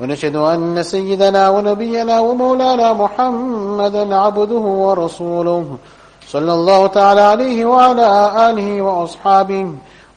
ونشهد أن سيدنا ونبينا ومولانا محمدا عبده ورسوله صلى الله تعالى عليه وعلى آله وأصحابه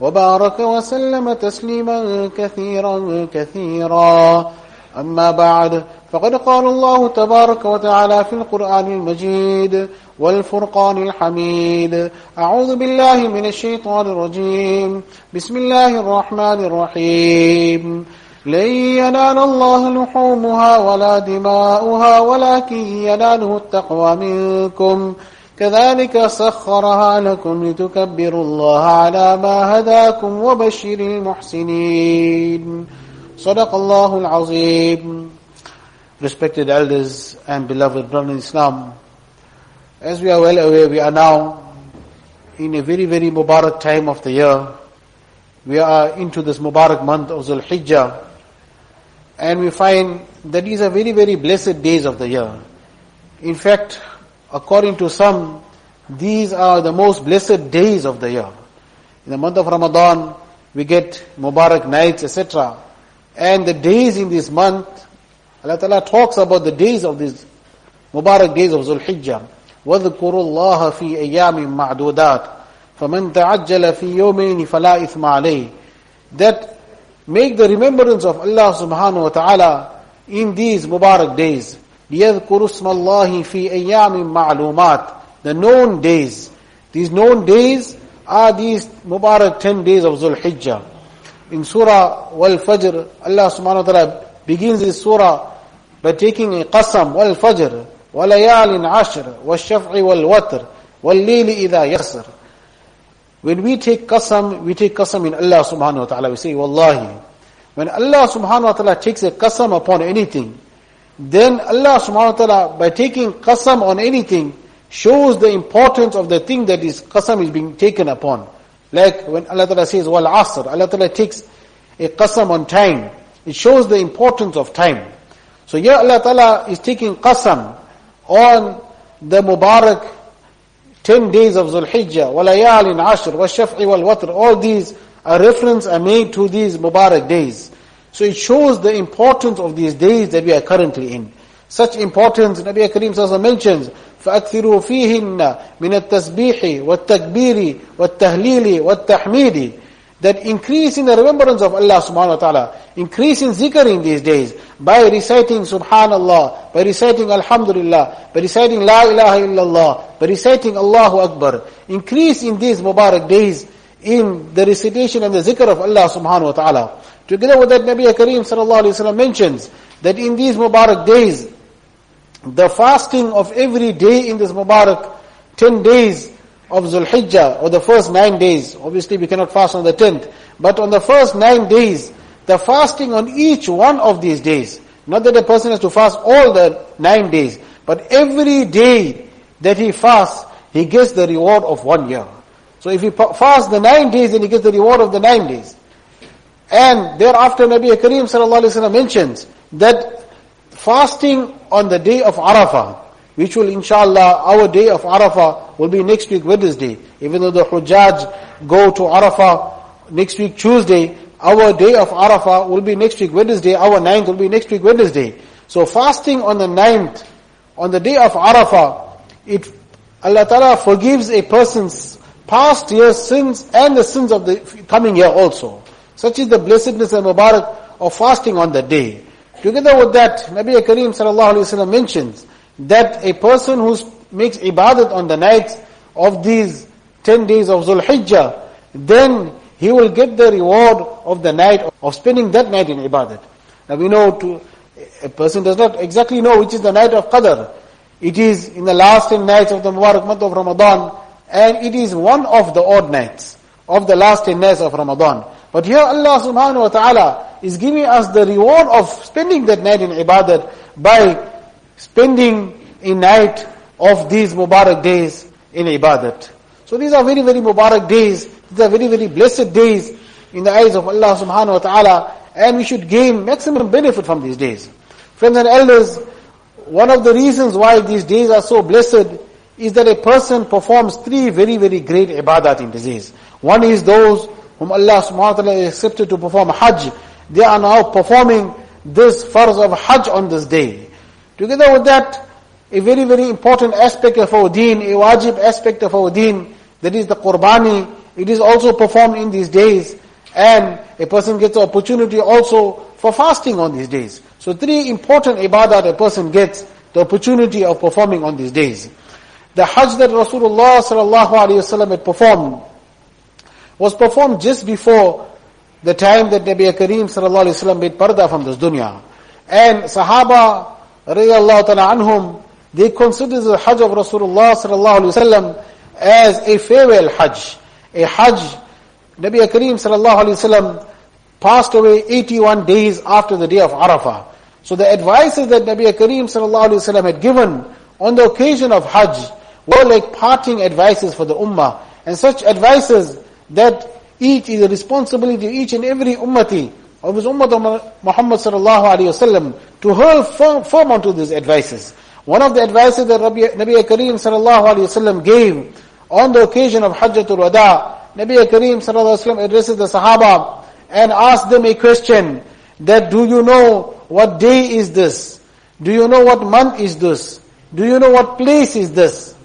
وبارك وسلم تسليما كثيرا كثيرا. أما بعد فقد قال الله تبارك وتعالى في القرآن المجيد والفرقان الحميد. أعوذ بالله من الشيطان الرجيم. بسم الله الرحمن الرحيم. لن ينال الله لحومها ولا دماؤها ولكن يناله التقوى منكم كذلك سخرها لكم لتكبروا الله على ما هداكم وبشر المحسنين صدق الله العظيم Respected elders and beloved brothers in Islam, as we are well aware, we are now in a very, very Mubarak time of the year. We are into this Mubarak month of Zul Hijjah, and we find that these are very, very blessed days of the year. In fact, according to some, these are the most blessed days of the year. In the month of Ramadan, we get Mubarak nights, etc. And the days in this month, Allah Ta'ala talks about the days of these Mubarak days of Zul Hijjah. وَذْكُرُوا اللَّهَ فِي أَيَّامٍ مَعْدُودَاتٍ فَمَنْ تَعَجَّلَ فِي يَوْمَيْنِ فَلَا إِثْمَ عَلَيْهِ That make the remembrance of Allah subhanahu wa ta'ala in these Mubarak days. لِيَذْكُرُوا اسْمَ اللَّهِ فِي أَيَّامٍ مَعْلُومَاتٍ The known days. These known days are these Mubarak 10 days of Zul Hijjah. In Surah Wal Fajr, Allah subhanahu wa ta'ala begins this surah by taking a qasam, wal fajr, walayalin ashr, wal shaf'i wal watr, when we take qasam, we take qasam in Allah subhanahu wa ta'ala. We say, Wallahi. When Allah subhanahu wa ta'ala takes a qasam upon anything, then Allah subhanahu wa ta'ala, by taking qasam on anything, shows the importance of the thing that is qasam is being taken upon. Like when Allah ta'ala says, wal asr, Allah ta'ala takes a qasam on time. It shows the importance of time. So here Allah Ta'ala is taking qasam on the Mubarak 10 days of Zul Hijjah, walayalin ashr, washaf'i wal watr. All these are reference are made to these Mubarak days. So it shows the importance of these days that we are currently in. Such importance, Nabi Kareem Sallallahu mentions, فَأَكْثِرُوا فِيهِنَّ مِنَ التَّسْبِيحِ وَالتَّكْبِيرِ وَالتَّهْلِيلِ وَالتَّحْمِيدِ that increase in the remembrance of Allah subhanahu wa ta'ala, increase in zikr in these days, by reciting subhanallah, by reciting alhamdulillah, by reciting la ilaha illallah, by reciting Allahu Akbar, increase in these Mubarak days in the recitation and the zikr of Allah subhanahu wa ta'ala. Together with that, Nabi Kareem sallallahu alayhi wa mentions that in these Mubarak days, the fasting of every day in this Mubarak 10 days of Zulhijjah, or the first nine days, obviously we cannot fast on the tenth, but on the first nine days, the fasting on each one of these days, not that a person has to fast all the nine days, but every day that he fasts, he gets the reward of one year. So if he fasts the nine days, then he gets the reward of the nine days. And thereafter Nabi Kareem sallallahu alaihi wasallam mentions that fasting on the day of Arafah, which will inshallah, our day of Arafah will be next week Wednesday. Even though the Hujjaj go to Arafah next week Tuesday, our day of Arafah will be next week Wednesday, our ninth will be next week Wednesday. So fasting on the ninth, on the day of Arafah, it, Allah Ta'ala forgives a person's past year's sins and the sins of the coming year also. Such is the blessedness and Mubarak of fasting on the day. Together with that, Nabi Kareem sallallahu alayhi wa mentions that a person who makes ibadat on the nights of these 10 days of Zul Hijjah, then he will get the reward of the night of spending that night in ibadat. Now we know to, a person does not exactly know which is the night of Qadr. It is in the last 10 nights of the Mubarak month of Ramadan, and it is one of the odd nights of the last 10 nights of Ramadan. But here Allah subhanahu wa ta'ala is giving us the reward of spending that night in ibadat by spending a night of these Mubarak days in ibadat. So these are very, very Mubarak days. These are very, very blessed days in the eyes of Allah subhanahu wa ta'ala. And we should gain maximum benefit from these days. Friends and elders, one of the reasons why these days are so blessed is that a person performs three very, very great ibadat in these days. One is those whom Allah subhanahu wa ta'ala accepted to perform hajj. They are now performing this farz of hajj on this day. Together with that, a very, very important aspect of our deen, a wajib aspect of our deen, that is the qurbani, it is also performed in these days. And a person gets opportunity also for fasting on these days. So three important ibadah a person gets the opportunity of performing on these days. The Hajj that Rasulullah sallallahu alaihi wasallam had performed was performed just before the time that Nabi Kareem sallallahu alaihi wasallam made parda from this dunya. And Sahaba ta'ala anhum, they consider the Hajj of Rasulullah sallallahu alaihi wasallam as a farewell Hajj. A Hajj, Nabi sallallahu alaihi wasallam passed away 81 days after the day of Arafah. So the advices that Nabi Kareem sallallahu alaihi wasallam had given on the occasion of Hajj were like parting advices for the Ummah. And such advices that each is a responsibility of each and every ummati of his ummah Muhammad sallallahu alayhi wasallam to hurl firm, firm onto these advices. One of the advices that Nabi Kareem sallallahu alayhi wasallam gave on the occasion of Hajjatul Wada, Nabi Kareem sallallahu alayhi wasallam addresses the Sahaba and asked them a question that do you know what day is this? Do you know what month is this? Do you know what place is this?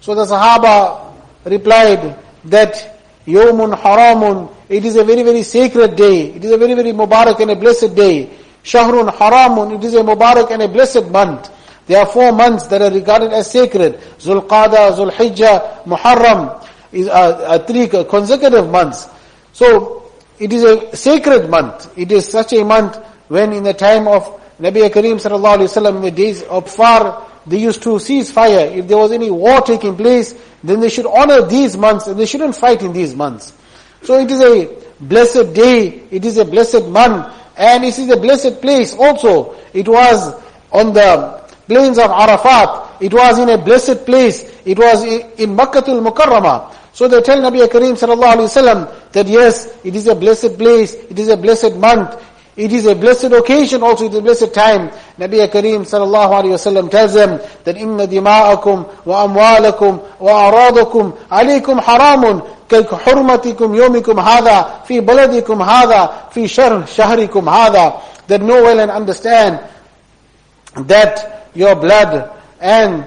So the Sahaba replied that Yawmun Haramun, it is a very, very sacred day. It is a very, very Mubarak and a blessed day. Shahrun Haramun, it is a Mubarak and a blessed month. There are four months that are regarded as sacred. Zulqada, Zulhijjah, Muharram, is, uh, three consecutive months. So, it is a sacred month. It is such a month when in the time of Nabi Kareem sallallahu alayhi wa in the days of far, they used to cease fire. If there was any war taking place, then they should honor these months and they shouldn't fight in these months. So it is a blessed day, it is a blessed month, and it is a blessed place also. It was on the plains of Arafat, it was in a blessed place, it was in Makkatul Mukarramah. So they tell Nabi Kareem sallallahu alayhi wasallam that yes, it is a blessed place, it is a blessed month, it is a blessed occasion also, it is a blessed time. Nabi Kareem sallallahu alayhi wasallam tells them that inna dima'akum wa amwalakum wa aradakum alaykum haramun كحرمتكم يومكم هذا في بلدكم هذا في شهر شهركم هذا that know well and understand that your blood and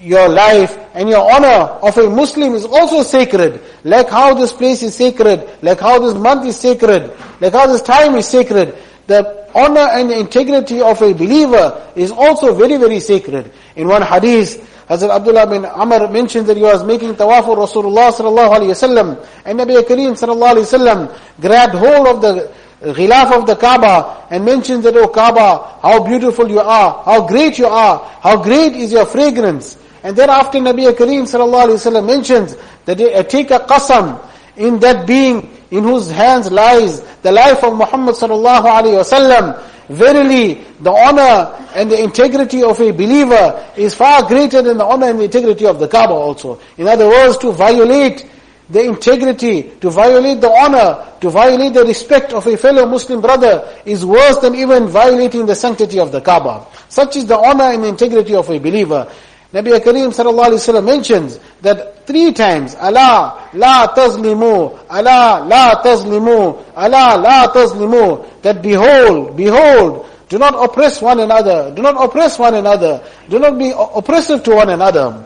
your life and your honor of a Muslim is also sacred. Like how this place is sacred, like how this month is sacred, like how this time is sacred. The honor and the integrity of a believer is also very, very sacred. In one hadith, Hazrat Abdullah bin Amr mentioned that he was making tawaf for Rasulullah sallallahu alayhi wasallam, and Nabi Kareem sallallahu alayhi wasallam grabbed hold of the ghilaf of the Kaaba and mentioned that, oh Kaaba, how beautiful you are, how great you are, how great is your fragrance. And thereafter Nabi Kareem sallallahu alayhi wasallam mentions that they uh, take a qasam in that being in whose hands lies the life of Muhammad sallallahu alayhi wasallam. Verily, the honor and the integrity of a believer is far greater than the honor and the integrity of the Kaaba also. In other words, to violate the integrity, to violate the honor, to violate the respect of a fellow Muslim brother is worse than even violating the sanctity of the Kaaba. Such is the honor and integrity of a believer. Nabi Kareem sallallahu alayhi wa mentions that three times, Allah, la tazlimu, Allah, la tazlimu, Allah, la tazlimu, that behold, behold, do not oppress one another, do not oppress one another, do not be oppressive to one another.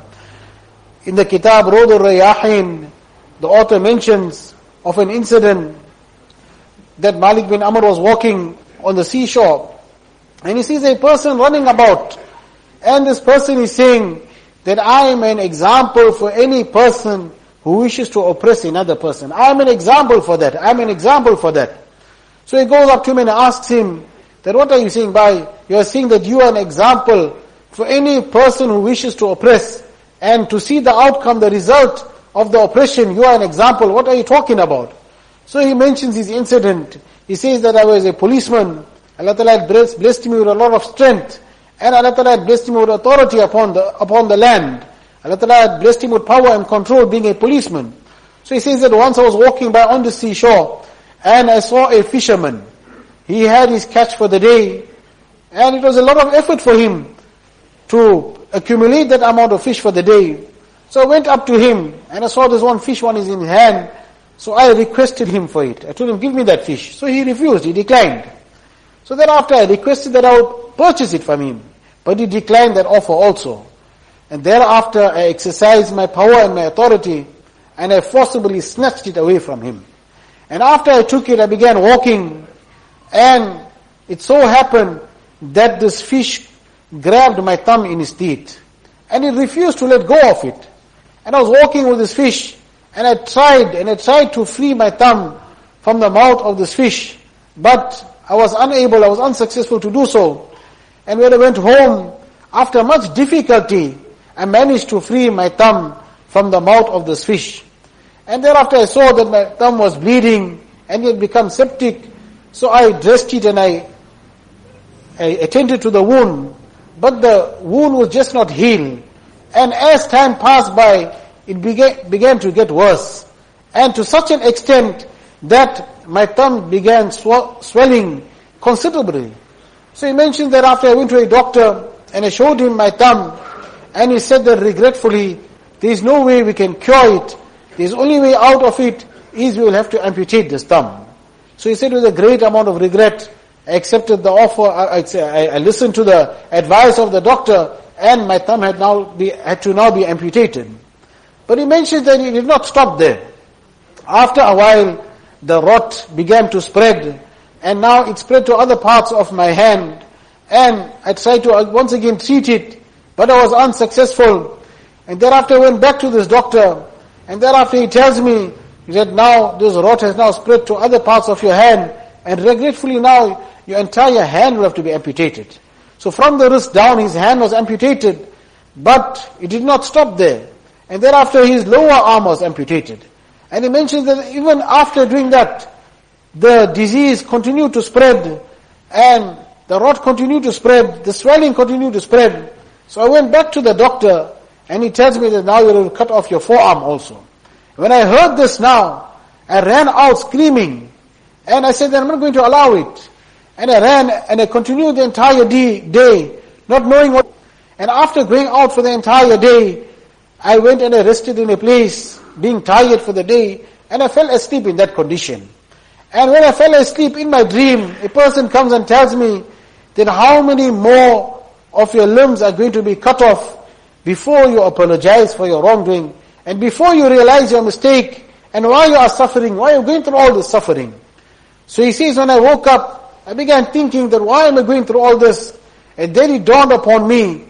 In the Kitab Rawd al-Rayahin, the author mentions of an incident that Malik bin Amr was walking on the seashore and he sees a person running about and this person is saying that I am an example for any person who wishes to oppress another person. I am an example for that. I am an example for that. So he goes up to him and asks him that what are you saying by, you are saying that you are an example for any person who wishes to oppress and to see the outcome, the result of the oppression, you are an example. What are you talking about? So he mentions his incident. He says that I was a policeman. Allah Ta'ala blessed me with a lot of strength. And Allah Ta'ala had blessed him with authority upon the, upon the land. Allah Ta'ala had blessed him with power and control being a policeman. So he says that once I was walking by on the seashore and I saw a fisherman. He had his catch for the day and it was a lot of effort for him to accumulate that amount of fish for the day. So I went up to him and I saw this one fish, one is in hand. So I requested him for it. I told him, give me that fish. So he refused, he declined. So then after I requested that I would purchase it from him. But he declined that offer also. And thereafter I exercised my power and my authority and I forcibly snatched it away from him. And after I took it, I began walking and it so happened that this fish grabbed my thumb in his teeth and he refused to let go of it. And I was walking with this fish and I tried and I tried to free my thumb from the mouth of this fish, but I was unable, I was unsuccessful to do so. And when I went home, after much difficulty, I managed to free my thumb from the mouth of this fish. And thereafter I saw that my thumb was bleeding and it had become septic. So I dressed it and I, I attended to the wound. But the wound was just not healed. And as time passed by, it began, began to get worse. And to such an extent that my thumb began sw- swelling considerably. So he mentioned that after I went to a doctor and I showed him my thumb and he said that regretfully, there is no way we can cure it. The only way out of it is we will have to amputate this thumb. So he said with a great amount of regret, I accepted the offer, I, I, I listened to the advice of the doctor and my thumb had now be, had to now be amputated. But he mentioned that he did not stop there. After a while, the rot began to spread, and now it spread to other parts of my hand, and I tried to uh, once again treat it, but I was unsuccessful. And thereafter I went back to this doctor, and thereafter he tells me that now this rot has now spread to other parts of your hand, and regretfully now your entire hand will have to be amputated. So from the wrist down his hand was amputated, but it did not stop there. And thereafter his lower arm was amputated. And he mentions that even after doing that, the disease continued to spread and the rot continued to spread, the swelling continued to spread. So I went back to the doctor and he tells me that now you will cut off your forearm also. When I heard this now, I ran out screaming and I said that I'm not going to allow it. And I ran and I continued the entire day, not knowing what. And after going out for the entire day, I went and I rested in a place, being tired for the day, and I fell asleep in that condition. And when I fell asleep in my dream, a person comes and tells me that how many more of your limbs are going to be cut off before you apologize for your wrongdoing, and before you realize your mistake, and why you are suffering, why you are going through all this suffering. So he says, when I woke up, I began thinking that why am I going through all this? And then it dawned upon me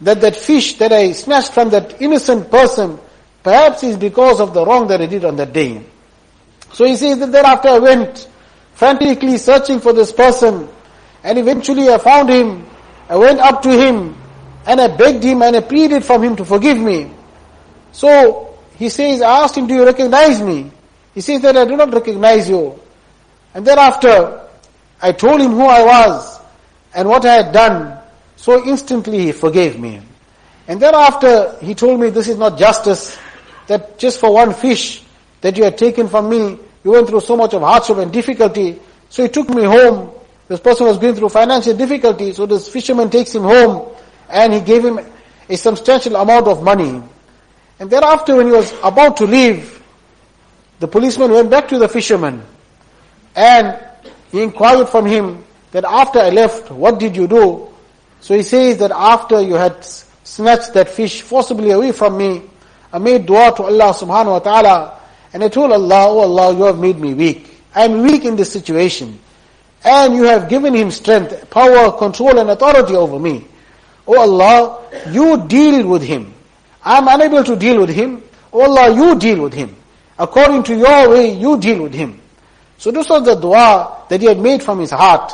that that fish that I snatched from that innocent person, perhaps is because of the wrong that I did on that day. So he says that thereafter I went frantically searching for this person, and eventually I found him. I went up to him, and I begged him and I pleaded from him to forgive me. So he says, I asked him, do you recognize me? He says that I do not recognize you. And thereafter, I told him who I was and what I had done. So instantly he forgave me. And thereafter he told me this is not justice, that just for one fish that you had taken from me, you went through so much of hardship and difficulty. So he took me home. This person was going through financial difficulty, so this fisherman takes him home and he gave him a substantial amount of money. And thereafter when he was about to leave, the policeman went back to the fisherman and he inquired from him that after I left, what did you do? So he says that after you had snatched that fish forcibly away from me, I made dua to Allah subhanahu wa ta'ala, and I told Allah, oh Allah, you have made me weak. I am weak in this situation. And you have given him strength, power, control and authority over me. Oh Allah, you deal with him. I am unable to deal with him. Oh Allah, you deal with him. According to your way, you deal with him. So this was the dua that he had made from his heart.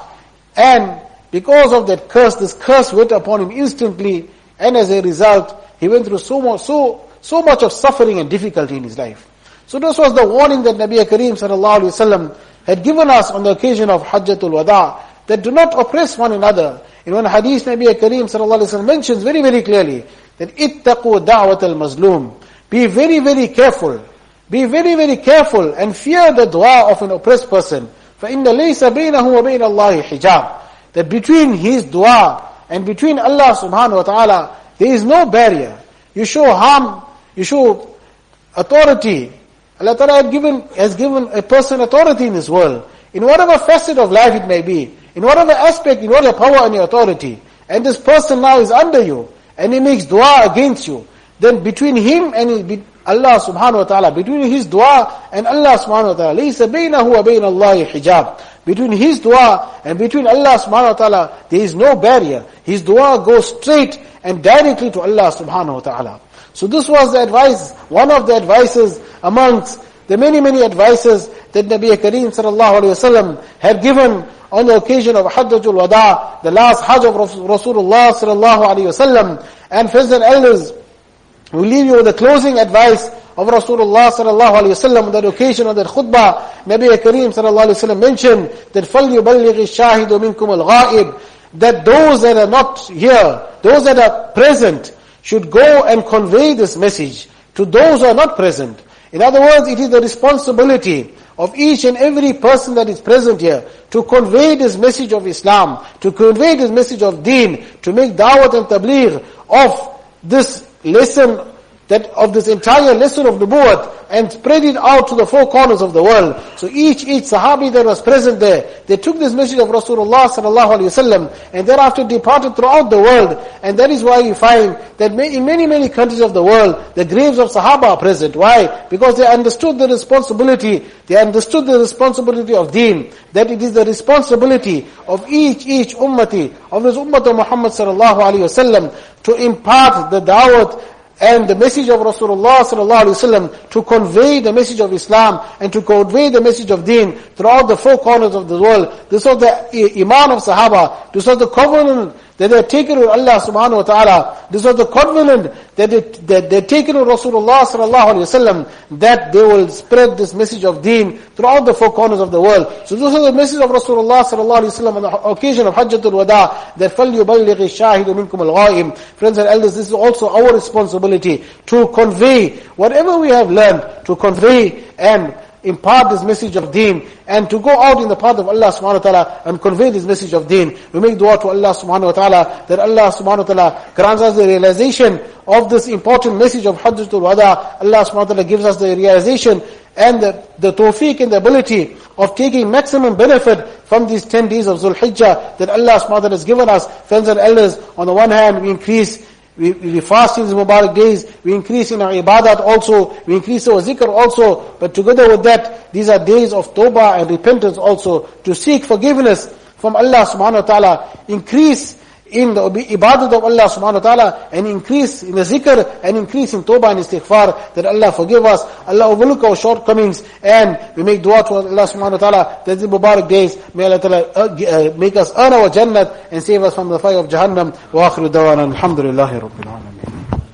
And because of that curse, this curse went upon him instantly, and as a result, he went through so much, so, so much of suffering and difficulty in his life. So this was the warning that Nabi Kareem sallallahu alaihi wasallam had given us on the occasion of Hajjatul Wada, that do not oppress one another. In one hadith, Nabi Kareem sallallahu alayhi wa mentions very, very clearly that ittaqu da'wat al-mazlum. Be very, very careful. Be very, very careful and fear the dua of an oppressed person. فَإِنَّ لَيْسَ بَيْنَهُ وَبَيْنَ اللَّهِ حِجَابٌ That between his dua and between Allah subhanahu wa ta'ala, there is no barrier. You show harm, you show authority. Allah Ta'ala has given, has given a person authority in this world. In whatever facet of life it may be. In whatever aspect, in whatever power and your authority. And this person now is under you. And he makes dua against you. Then between him and Allah subhanahu wa ta'ala, between his dua and Allah subhanahu wa ta'ala, لَيْسَ بَيْنَهُ وَبَيْنَ اللَّهِ hijab. Between his dua and between Allah subhanahu wa ta'ala, there is no barrier. His dua goes straight and directly to Allah subhanahu wa ta'ala. So this was the advice, one of the advices amongst the many, many advices that Nabi Kareem sallallahu alayhi wasallam had given on the occasion of Hajjatul Wada, the last Hajj of Rasulullah sallallahu alayhi wasallam. And friends and elders, we leave you with the closing advice of Rasulullah sallallahu alayhi wasallam on that occasion of that khutbah. Nabi Kareem sallallahu alayhi wasallam mentioned that فَلْيُبَلِّغِ الشَّاهِدُ مِنْكُمُ الْغَائِبِ That those that are not here, those that are present, should go and convey this message to those who are not present. In other words, it is the responsibility of each and every person that is present here to convey this message of Islam, to convey this message of deen, to make da'wat and tabligh of this lesson that of this entire lesson of Nubuwwat and spread it out to the four corners of the world. So each, each Sahabi that was present there, they took this message of Rasulullah sallallahu alaihi wasallam and thereafter departed throughout the world. And that is why you find that in many, many countries of the world, the graves of Sahaba are present. Why? Because they understood the responsibility, they understood the responsibility of deen, that it is the responsibility of each, each ummati, of this ummah of Muhammad sallallahu alaihi wasallam to impart the da'wat and the message of Rasulullah sallallahu to convey the message of Islam and to convey the message of Deen throughout the four corners of the world. This was the iman of Sahaba. This was the covenant that they had taken with Allah subhanahu wa ta'ala. This was the covenant that they, that they had taken with Rasulullah sallallahu alayhi wasallam that they will spread this message of deen throughout the four corners of the world. So this was the message of Rasulullah sallallahu alayhi wasallam on the occasion of Hajjatul Wada that فَلْيُبَلِّغِ الشَّاهِدُ مِنْكُمُ الْغَائِمِ Friends and elders, this is also our responsibility to convey whatever we have learned, to convey and impart this message of deen and to go out in the path of Allah subhanahu wa ta'ala and convey this message of deen. We make dua to Allah subhanahu wa ta'ala that Allah subhanahu wa ta'ala grants us the realization of this important message of Hajjatul Wada. Allah subhanahu wa ta'ala gives us the realization and the, the tawfiq and the ability of taking maximum benefit from these 10 days of Zulhijjah that Allah subhanahu wa ta'ala has given us. Friends and elders, on the one hand, we increase we, we fast in these Mubarak days, we increase in our ibadat also, we increase our zikr also, but together with that, these are days of tawbah and repentance also, to seek forgiveness from Allah subhanahu wa ta'ala, increase in the ibadat of Allah subhanahu wa ta'ala and increase in the zikr and increase in tawbah and istighfar that Allah forgive us, Allah overlook our shortcomings and we make dua to Allah subhanahu wa ta'ala that the Mubarak days may Allah ta'ala uh, uh, make us earn our Jannat and save us from the fire of Jahannam. Wa akhiru dawana alhamdulillahi rabbil alamin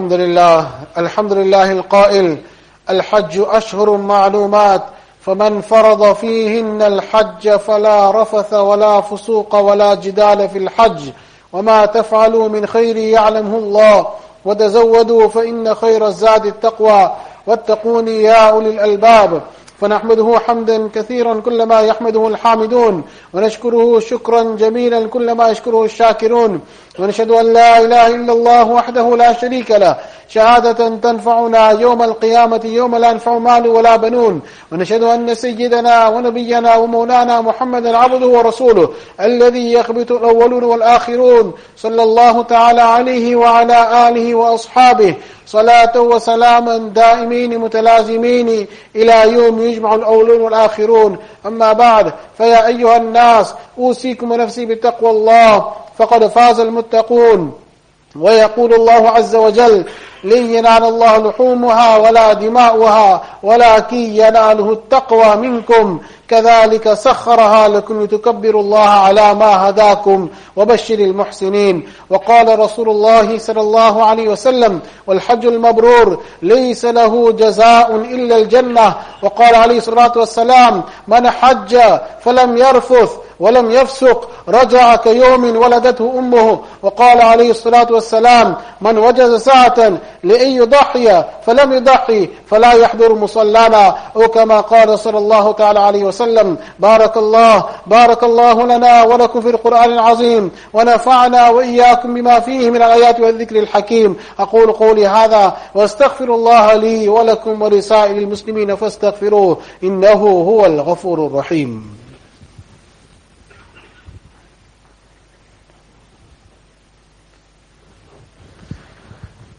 الحمد لله الحمد لله القائل الحج أشهر معلومات فمن فرض فيهن الحج فلا رفث ولا فسوق ولا جدال في الحج وما تفعلوا من خير يعلمه الله وتزودوا فإن خير الزاد التقوى واتقوني يا أولي الألباب. فنحمده حمدا كثيرا كلما يحمده الحامدون ونشكره شكرا جميلا كلما يشكره الشاكرون ونشهد أن لا إله إلا الله وحده لا شريك له شهادة تنفعنا يوم القيامة يوم لا ينفع مال ولا بنون. ونشهد أن سيدنا ونبينا ومولانا محمدا عبده ورسوله الذي يخبط الأولون والآخرون. صلى الله تعالى عليه وعلى آله وأصحابه. صلاة وسلاما دائمين متلازمين إلى يوم يجمع الأولون والآخرون. أما بعد فيا أيها الناس أوصيكم ونفسي بتقوى الله. فقد فاز المتقون. ويقول الله عز وجل لن ينال الله لحومها ولا دماؤها ولكن يناله التقوى منكم. كذلك سخرها لكم لتكبروا الله على ما هداكم وبشر المحسنين. وقال رسول الله صلى الله عليه وسلم والحج المبرور ليس له جزاء إلا الجنة. وقال عليه الصلاة والسلام من حج فلم يرفث ولم يفسق رجع كيوم ولدته أمه. وقال عليه الصلاة والسلام من وجد ساعة لأن يضحي فلم يضحي فلا يحضر مصلانا. أو كما قال صلى الله تعالى عليه وسلم بارك الله بارك الله لنا ولكم في القرآن العظيم ونفعنا وإياكم بما فيه من الآيات والذكر الحكيم. أقول قولي هذا واستغفر الله لي ولكم ولسائر المسلمين فاستغفروه إنه هو الغفور الرحيم.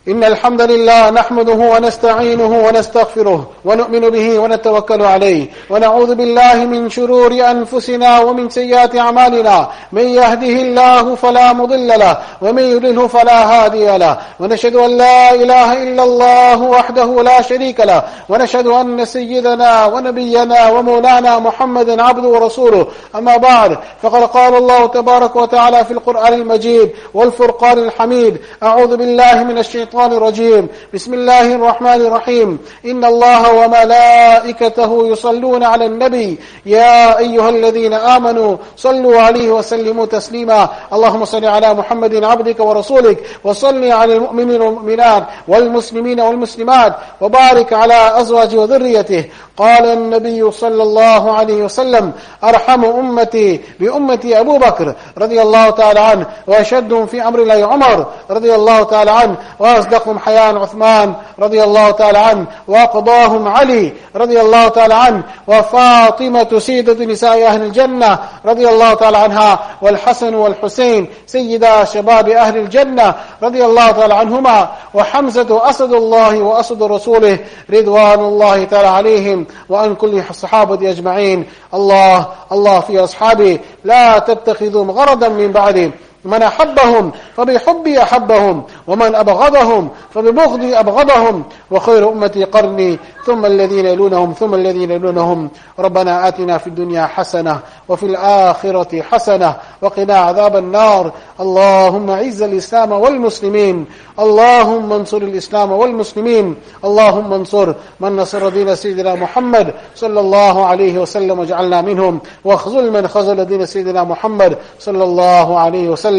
إن الحمد لله نحمده ونستعينه ونستغفره ونؤمن به ونتوكل عليه ونعوذ بالله من شرور أنفسنا ومن سيئات أعمالنا. من يهده الله فلا مضل له ومن يضلله فلا هادي له. ونشهد أن لا إله إلا الله وحده لا شريك له. ونشهد أن سيدنا ونبينا ومولانا محمد عبده ورسوله. أما بعد فقد قال الله تبارك وتعالى في القرآن المجيد والفرقان الحميد. أعوذ بالله من الشيطان الشيطان الرجيم. بسم الله الرحمن الرحيم. إن الله وملائكته يصلون على النبي. يا أيها الذين آمنوا صلوا عليه وسلموا تسليما. اللهم صل على محمد عبدك ورسولك وصل على المؤمنين والمؤمنات والمسلمين والمسلمات وبارك على أزواجه وذريته. قال النبي صلى الله عليه وسلم أرحم أمتي بأمتي أبو بكر رضي الله تعالى عنه وأشدهم في أمر الله عمر رضي الله تعالى عنه وأصدقهم حيان عثمان رضي الله تعالى عنه وأقضاهم علي رضي الله تعالى عنه وفاطمة سيدة نساء أهل الجنة رضي الله تعالى عنها والحسن والحسين سيدا شباب أهل الجنة رضي الله تعالى عنهما وحمزة أسد الله وأسد رسوله رضوان الله تعالى عليهم وأن كل الصحابة أجمعين. الله الله في أصحابه. لا تتخذوا غرضا من بعدهم من أحبهم فبحبي أحبهم ومن أبغضهم فببغضي أبغضهم وخير أمتي قرني ثم الذين يلونهم ثم الذين يلونهم. ربنا آتنا في الدنيا حسنة وفي الآخرة حسنة وقنا عذاب النار. اللهم عز الإسلام والمسلمين. اللهم انصر الإسلام والمسلمين. اللهم انصر من نصر دين سيدنا محمد صلى الله عليه وسلم واجعلنا منهم. واخذل من خذل دين سيدنا محمد صلى الله عليه وسلم.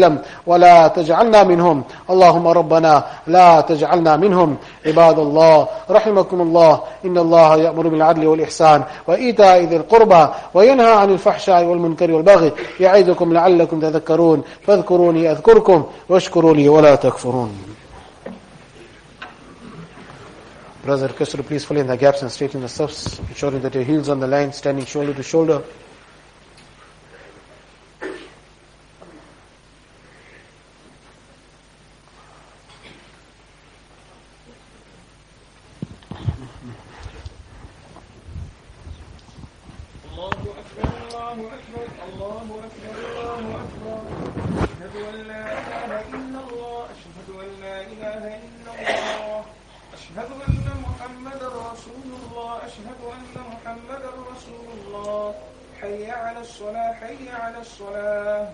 ولا تجعلنا منهم. اللهم ربنا لا تجعلنا منهم. عباد الله رحمكم الله. إن الله يأمر بالعدل والإحسان وإيتاء ذي القربى وينهى عن الفحشاء والمنكر والبغي يعظكم لعلكم تذكرون. فاذكروني أذكركم واشكروا لي ولا تكفرون. You to please fill in the gaps and straighten the stuffs, ensuring that your heels on the line, standing shoulder to shoulder. الله أكبر الله أكبر الله أكبر الله أكبر أشهد أن لا إله إلا الله أشهد أن لا إله إلا الله أشهد أن محمدا رسول الله أشهد أن محمدا رسول الله حي على الصلاة حي على الصلاة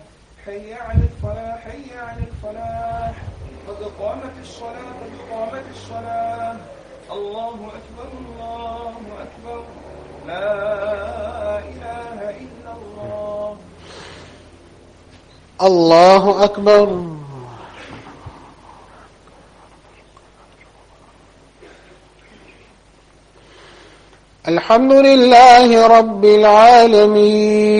حي على الفلاح حي على الفلاح. قد قامت الصلاة قد قامت الصلاة. الله أكبر الله أكبر. لا إله إلا الله. الله أكبر. الحمد لله رب العالمين.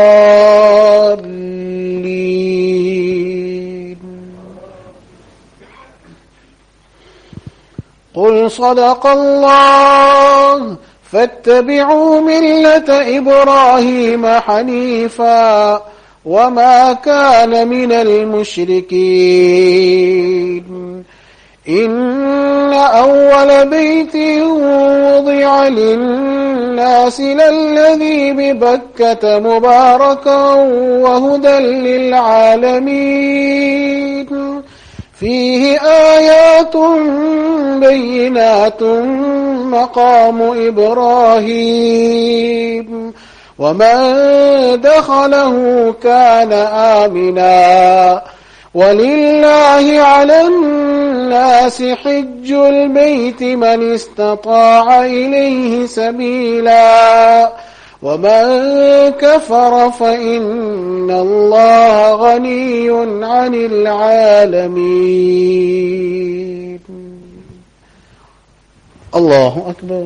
قل صدق الله فاتبعوا ملة إبراهيم حنيفا وما كان من المشركين. إن أول بيت وضع للناس للذي ببكة مباركا وهدى للعالمين. فيه آيات بينات مقام إبراهيم. ومن دخله كان آمنا. ولله على الناس حج البيت من استطاع إليه سبيلا. ومن كفر فإن الله غني عن العالمين. الله أكبر.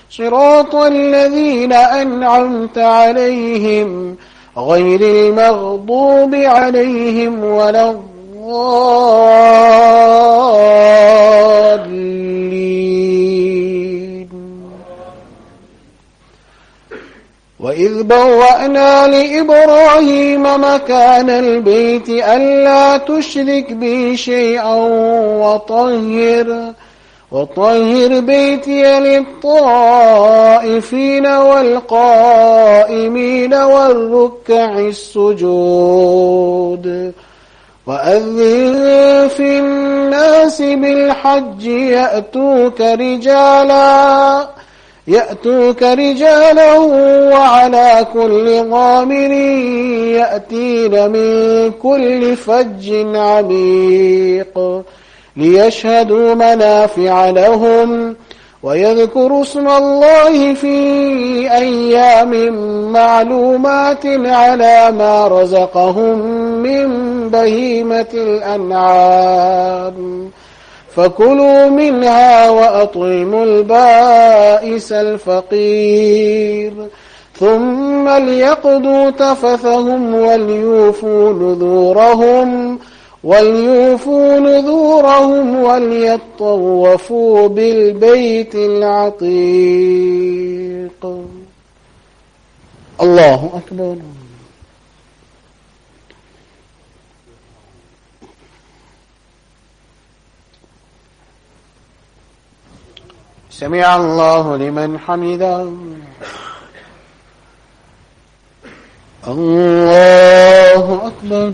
صراط الذين أنعمت عليهم غير المغضوب عليهم ولا الضالين. وإذ بوأنا لإبراهيم مكان البيت ألا تشرك بي شيئا وطهر. وطهر بيتي للطائفين والقائمين والركع السجود وأذن في الناس بالحج يأتوك رجالا يأتوك رجالا وعلى كل ضامر يأتين من كل فج عميق ليشهدوا منافع لهم ويذكر اسم الله في أيام معلومات على ما رزقهم من بهيمة الأنعام. فكلوا منها وأطعموا البائس الفقير. ثم ليقضوا تفثهم وليوفوا نذورهم وليوفوا نذورهم وليطوفوا بالبيت العتيق. الله أكبر. سمع الله لمن حمده. الله أكبر.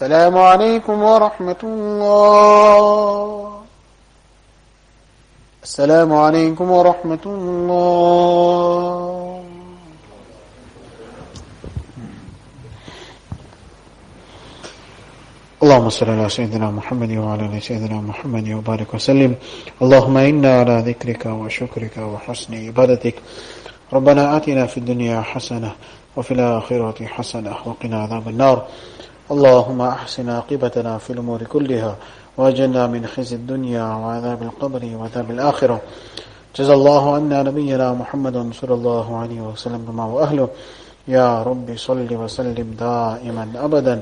السلام عليكم ورحمة الله. السلام عليكم ورحمة الله. اللهم صل على سيدنا محمد وعلى آل سيدنا محمد وبارك وسلم. اللهم إنا على ذكرك وشكرك وحسن عبادتك. ربنا آتنا في الدنيا حسنة وفي الآخرة حسنة وقنا عذاب النار. اللهم أحسن عاقبتنا في الأمور كلها واجلنا من خزي الدنيا وعذاب القبر وعذاب الآخرة. جزا الله عنا نبينا محمد صلى الله عليه وسلم بما وأهله يا رب صل وسلم دائما أبدا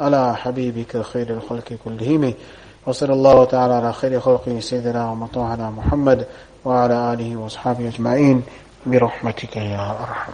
على حبيبك خير الخلق كلهم. وصلى الله تعالى على خير خلقه سيدنا ومطوعنا محمد وعلى آله وأصحابه أجمعين. برحمتك يا أرحم.